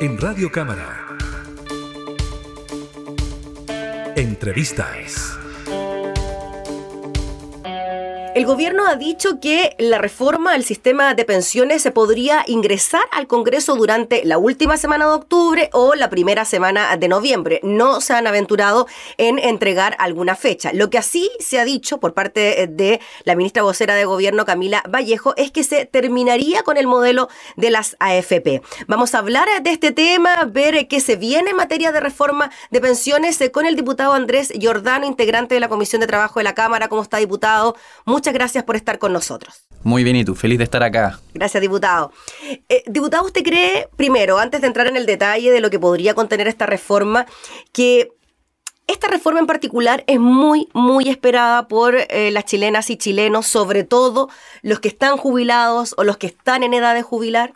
en Radio Cámara. Entrevistas. El gobierno ha dicho que la reforma al sistema de pensiones se podría ingresar al Congreso durante la última semana de octubre o la primera semana de noviembre. No se han aventurado en entregar alguna fecha. Lo que así se ha dicho por parte de la ministra vocera de Gobierno, Camila Vallejo, es que se terminaría con el modelo de las AFP. Vamos a hablar de este tema, ver qué se viene en materia de reforma de pensiones con el diputado Andrés Giordano, integrante de la Comisión de Trabajo de la Cámara. ¿Cómo está, diputado? Muchas gracias por estar con nosotros. Muy bien, y tú, feliz de estar acá. Gracias, diputado. Eh, diputado, ¿usted cree, primero, antes de entrar en el detalle de lo que podría contener esta reforma, que esta reforma en particular es muy, muy esperada por eh, las chilenas y chilenos, sobre todo los que están jubilados o los que están en edad de jubilar?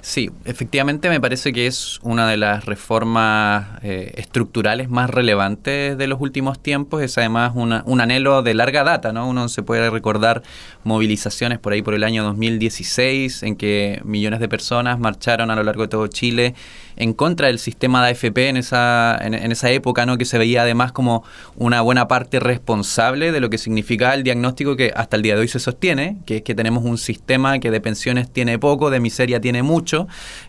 Sí, efectivamente me parece que es una de las reformas eh, estructurales más relevantes de los últimos tiempos. Es además un anhelo de larga data, ¿no? Uno se puede recordar movilizaciones por ahí por el año 2016 en que millones de personas marcharon a lo largo de todo Chile en contra del sistema de AFP en esa, en, esa época, ¿no? que se veía además como una buena parte responsable de lo que significaba el diagnóstico que hasta el día de hoy se sostiene, que es que tenemos un sistema que de pensiones tiene poco, de miseria tiene mucho,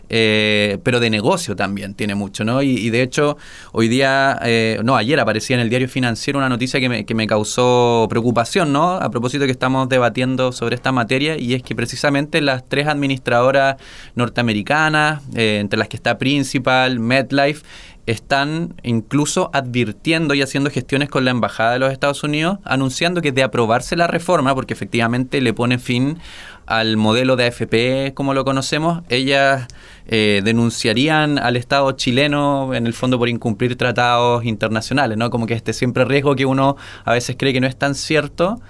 eh, pero de negocio también tiene mucho. ¿no? Y, de hecho, hoy día, eh, no, ayer aparecía en el diario financiero una noticia que me, que me causó preocupación, ¿no? a propósito que estamos debatiendo sobre esta materia, y es que precisamente las tres administradoras norteamericanas, eh, entre las que está Principal, MedLife, están incluso advirtiendo y haciendo gestiones con la Embajada de los Estados Unidos, anunciando que de aprobarse la reforma, porque efectivamente le pone fin al modelo de AFP como lo conocemos, ellas eh, denunciarían al Estado chileno en el fondo por incumplir tratados internacionales, ¿no? Como que este siempre riesgo que uno a veces cree que no es tan cierto.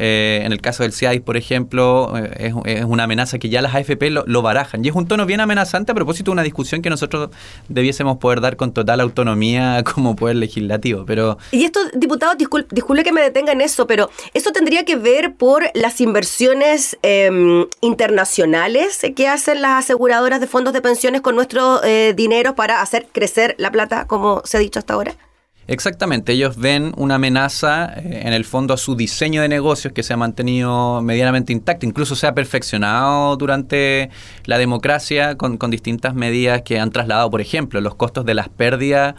Eh, en el caso del CIAIS, por ejemplo, eh, es, una amenaza que ya las AFP lo, barajan. Y es un tono bien amenazante a propósito de una discusión que nosotros debiésemos poder dar con total autonomía como poder legislativo. Pero... Y esto, diputado, disculpe, que me detenga en eso, pero ¿esto tendría que ver por las inversiones em, internacionales que hacen las aseguradoras de fondos de pensiones con nuestro eh, dinero para hacer crecer la plata, como se ha dicho hasta ahora? Exactamente, ellos ven una amenaza eh, en el fondo a su diseño de negocios que se ha mantenido medianamente intacto, incluso se ha perfeccionado durante la democracia con, con distintas medidas que han trasladado, por ejemplo, los costos de las pérdidas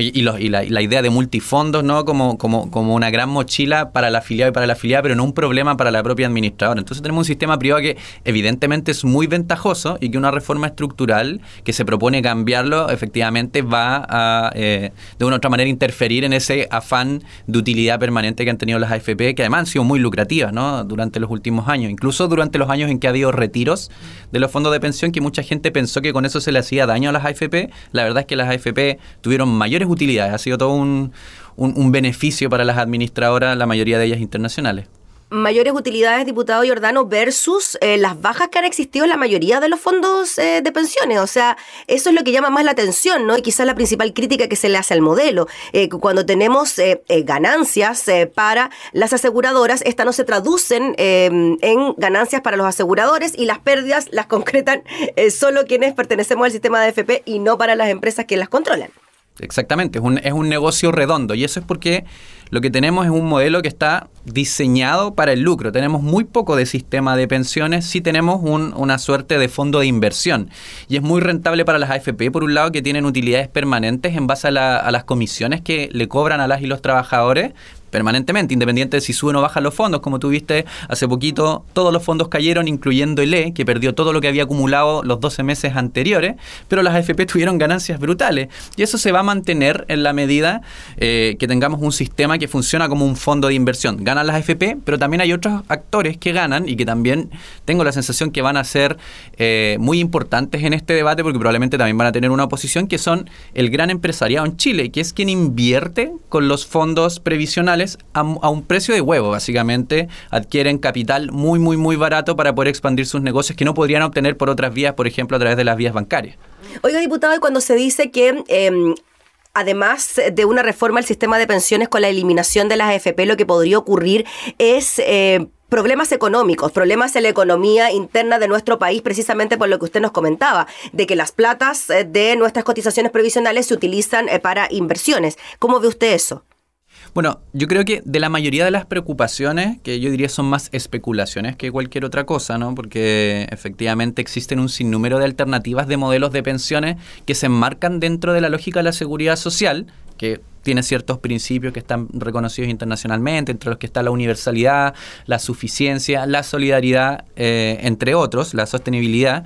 y, la, idea de multifondos, ¿no? Como, como, como una gran mochila para la afiliado y para la afiliada, pero no un problema para la propia administradora. Entonces tenemos un sistema privado que evidentemente es muy ventajoso y que una reforma estructural que se propone cambiarlo efectivamente va a eh, de una u otra manera interferir en ese afán de utilidad permanente que han tenido las AFP, que además han sido muy lucrativas ¿no? durante los últimos años, incluso durante los años en que ha habido retiros de los fondos de pensión, que mucha gente pensó que con eso se le hacía daño a las AFP. La verdad es que las AFP tuvieron mayores utilidades. Ha sido todo un, un beneficio para las administradoras, la mayoría de ellas internacionales mayores utilidades, diputado Giordano, versus eh, las bajas que han existido en la mayoría de los fondos eh, de pensiones. O sea, eso es lo que llama más la atención, ¿no? Y quizás la principal crítica que se le hace al modelo. Eh, cuando tenemos ganancias para las aseguradoras, estas no se traducen en ganancias para los aseguradores y las pérdidas las concretan solo quienes pertenecemos al sistema de FP y no para las empresas que las controlan. Exactamente, es un, es un negocio redondo. Y eso es porque lo que tenemos es un modelo que está diseñado para el lucro. Tenemos muy poco de sistema de pensiones, sí tenemos una suerte de fondo de inversión. Y es muy rentable para las AFP, por un lado, que tienen utilidades permanentes en base a, a las comisiones que le cobran a las y los trabajadores, permanentemente, independiente de si suben o bajan los fondos. Como tuviste hace poquito, todos los fondos cayeron, incluyendo el E, que perdió todo lo que había acumulado los 12 meses anteriores, pero las AFP tuvieron ganancias brutales. Y eso se va a mantener en la medida eh, que tengamos un sistema que funciona como un fondo de inversión. Ganan las AFP, pero también hay otros actores que ganan y que también tengo la sensación que van a ser eh, muy importantes en este debate, porque probablemente también van a tener una oposición, que son el gran empresariado en Chile, que es quien invierte con los fondos previsionales a, un precio de huevo, básicamente. Adquieren capital muy, muy, muy barato para poder expandir sus negocios que no podrían obtener por otras vías, por ejemplo, a través de las vías bancarias. Oiga, diputado, y cuando se dice que... Em, además de una reforma al sistema de pensiones con la eliminación de las AFP, lo que podría ocurrir es eh, problemas económicos, problemas en la economía interna de nuestro país, precisamente por lo que usted nos comentaba, de que las platas eh, de nuestras cotizaciones previsionales se utilizan eh, para inversiones. ¿Cómo ve usted eso? Bueno, yo creo que de la mayoría de las preocupaciones, que yo diría son más especulaciones que cualquier otra cosa, ¿no? Porque efectivamente existen un sinnúmero de alternativas de modelos de pensiones que se enmarcan dentro de la lógica de la seguridad social, que tiene ciertos principios que están reconocidos internacionalmente, entre los que está la universalidad, la suficiencia, la solidaridad, eh, entre otros, la sostenibilidad.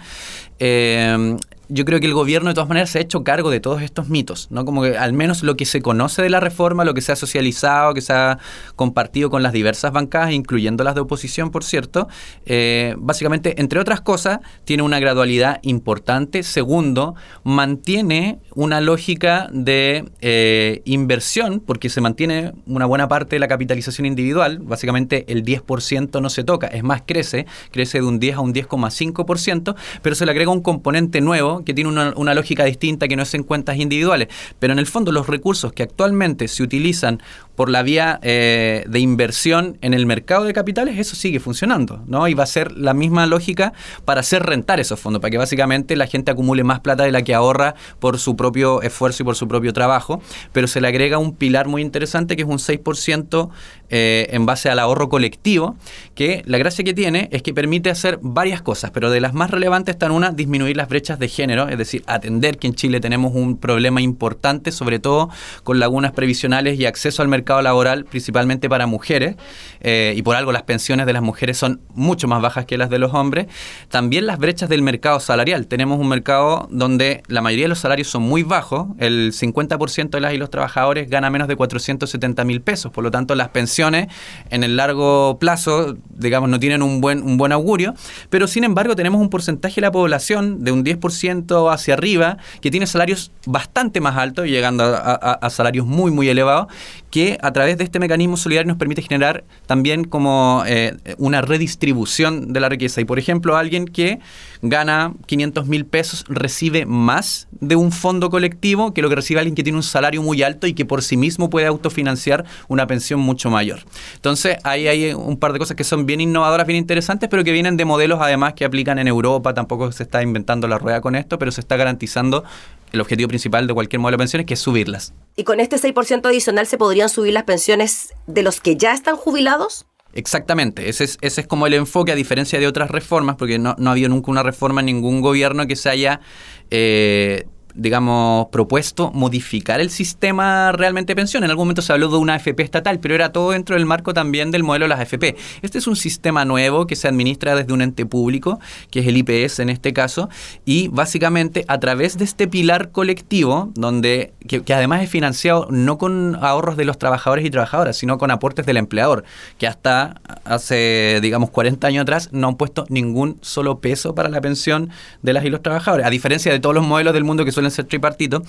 Eh, yo creo que el gobierno de todas maneras se ha hecho cargo de todos estos mitos, ¿no? Como que al menos lo que se conoce de la reforma, lo que se ha socializado, que se ha compartido con las diversas bancadas, incluyendo las de oposición, por cierto, eh, básicamente, entre otras cosas, tiene una gradualidad importante. Segundo, mantiene una lógica de eh, inversión, porque se mantiene una buena parte de la capitalización individual, básicamente el 10% no se toca, es más, crece, crece de un 10 a un 10,5%, pero se le agrega un componente nuevo que tiene una, lógica distinta que no es en cuentas individuales. Pero en el fondo los recursos que actualmente se utilizan por la vía eh, de inversión en el mercado de capitales, eso sigue funcionando, ¿no? Y va a ser la misma lógica para hacer rentar esos fondos, para que básicamente la gente acumule más plata de la que ahorra por su propio esfuerzo y por su propio trabajo, pero se le agrega un pilar muy interesante que es un 6% eh, en base al ahorro colectivo, que la gracia que tiene es que permite hacer varias cosas, pero de las más relevantes están una, disminuir las brechas de género, es decir, atender que en Chile tenemos un problema importante, sobre todo con lagunas previsionales y acceso al mercado laboral, principalmente para mujeres, eh, y por algo las pensiones de las mujeres son mucho más bajas que las de los hombres. También las brechas del mercado salarial. Tenemos un mercado donde la mayoría de los salarios son muy bajos, el 50% de las y los trabajadores gana menos de 470 mil pesos, por lo tanto las pensiones en el largo plazo, digamos, no tienen un buen, un buen augurio, pero sin embargo tenemos un porcentaje de la población de un 10% hacia arriba que tiene salarios bastante más altos, llegando a salarios muy, muy elevados, que a través de este mecanismo solidario nos permite generar también como eh, una redistribución de la riqueza. Y por ejemplo, alguien que gana 500 mil pesos recibe más de un fondo colectivo que lo que recibe alguien que tiene un salario muy alto y que por sí mismo puede autofinanciar una pensión mucho mayor. Entonces, ahí hay un par de cosas que son bien innovadoras, bien interesantes, pero que vienen de modelos además que aplican en Europa. Tampoco se está inventando la rueda con esto, pero se está garantizando el objetivo principal de cualquier modelo de pensiones, que es subirlas. ¿Y con este 6% adicional se podrían subir las pensiones de los que ya están jubilados? Exactamente, ese es, ese es como el enfoque, a diferencia de otras reformas, porque no, no ha habido nunca una reforma en ningún gobierno que se haya eh, digamos, propuesto modificar el sistema realmente de pensión. En algún momento se habló de una AFP estatal, pero era todo dentro del marco también del modelo de las AFP. Este es un sistema nuevo que se administra desde un ente público, que es el IPS en este caso, y básicamente a través de este pilar colectivo, donde que, además es financiado no con ahorros de los trabajadores y trabajadoras, sino con aportes del empleador, que hasta hace, digamos, 40 años atrás no han puesto ningún solo peso para la pensión de las y los trabajadores, a diferencia de todos los modelos del mundo que suelen ser tripartitos,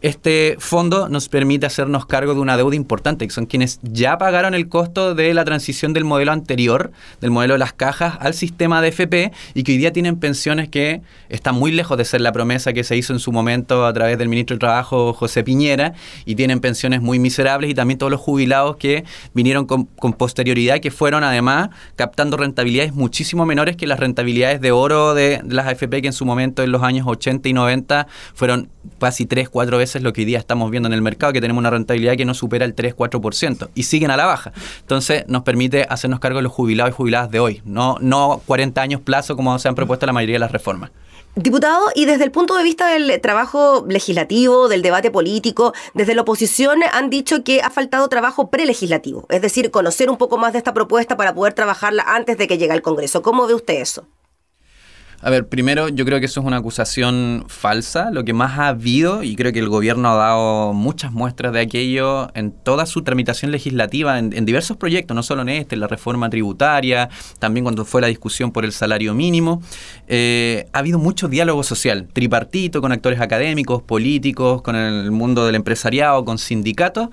este fondo nos permite hacernos cargo de una deuda importante, que son quienes ya pagaron el costo de la transición del modelo anterior, del modelo de las cajas, al sistema de FP y que hoy día tienen pensiones que están muy lejos de ser la promesa que se hizo en su momento a través del ministro de Trabajo, José Piñera, y tienen pensiones muy miserables y también todos los jubilados que vinieron con posterioridad, que fueron además captando rentabilidades muchísimo menores que las rentabilidades de oro de las AFP que en su momento en los años 80 y 90 fueron casi 3, 4 veces lo que hoy día estamos viendo en el mercado, que tenemos una rentabilidad que no supera el 3, 4% y siguen a la baja. Entonces nos permite hacernos cargo de los jubilados y jubiladas de hoy, no, no 40 años plazo como se han propuesto la mayoría de las reformas. Diputado, y desde el punto de vista del trabajo legislativo, del debate político, desde la oposición han dicho que ha faltado trabajo prelegislativo, es decir, conocer un poco más de esta propuesta para poder trabajarla antes de que llegue al Congreso. ¿Cómo ve usted eso? A ver, primero yo creo que eso es una acusación falsa. Lo que más ha habido, y creo que el gobierno ha dado muchas muestras de aquello en toda su tramitación legislativa, en, diversos proyectos, no solo en este, en la reforma tributaria, también cuando fue la discusión por el salario mínimo, eh, ha habido mucho diálogo social, tripartito, con actores académicos, políticos, con el mundo del empresariado, con sindicatos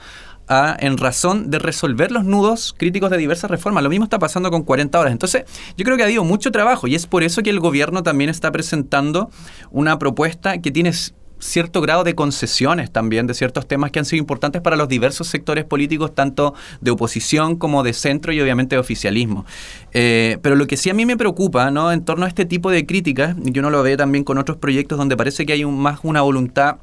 en razón de resolver los nudos críticos de diversas reformas. Lo mismo está pasando con 40 horas. Entonces, yo creo que ha habido mucho trabajo y es por eso que el gobierno también está presentando una propuesta que tiene cierto grado de concesiones también de ciertos temas que han sido importantes para los diversos sectores políticos, tanto de oposición como de centro y obviamente de oficialismo. Eh, pero lo que sí a mí me preocupa, ¿no? En torno a este tipo de críticas, y uno lo ve también con otros proyectos donde parece que hay más una voluntad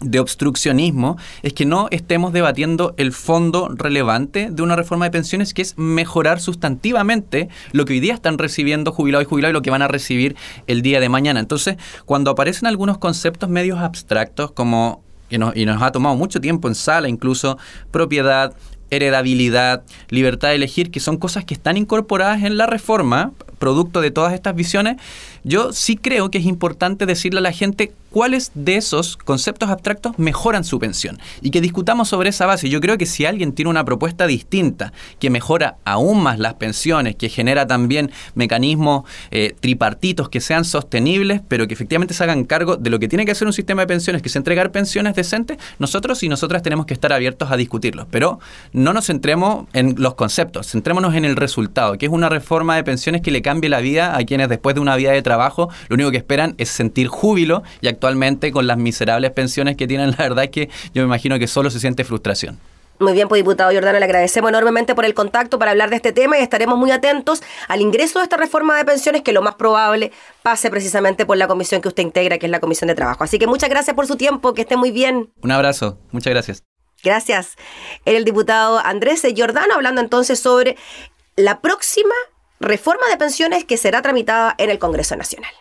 de obstruccionismo es que no estemos debatiendo el fondo relevante de una reforma de pensiones, que es mejorar sustantivamente lo que hoy día están recibiendo jubilados y jubilados y lo que van a recibir el día de mañana. Entonces, cuando aparecen algunos conceptos medios abstractos como y nos, y nos ha tomado mucho tiempo en sala, incluso propiedad, heredabilidad, libertad de elegir, que son cosas que están incorporadas en la reforma, producto de todas estas visiones, yo sí creo que es importante decirle a la gente cuáles de esos conceptos abstractos mejoran su pensión y que discutamos sobre esa base. Yo creo que si alguien tiene una propuesta distinta que mejora aún más las pensiones, que genera también mecanismos eh, tripartitos que sean sostenibles, pero que efectivamente se hagan cargo de lo que tiene que hacer un sistema de pensiones, que es entregar pensiones decentes, nosotros y nosotras tenemos que estar abiertos a discutirlos. Pero no nos centremos en los conceptos, centrémonos en el resultado, que es una reforma de pensiones que le cambie la vida a quienes después de una vida de trabajo lo único que esperan es sentir júbilo y actualmente con las miserables pensiones que tienen, la verdad es que yo me imagino que solo se siente frustración. Muy bien, pues diputado Jordano, le agradecemos enormemente por el contacto para hablar de este tema y estaremos muy atentos al ingreso de esta reforma de pensiones que lo más probable pase precisamente por la comisión que usted integra, que es la Comisión de Trabajo. Así que muchas gracias por su tiempo, que esté muy bien. Un abrazo, muchas gracias. Gracias. El diputado Andrés Jordano hablando entonces sobre la próxima reforma de pensiones que será tramitada en el Congreso Nacional.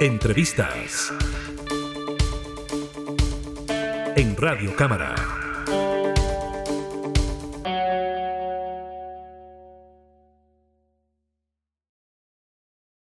Entrevistas en Radio Cámara.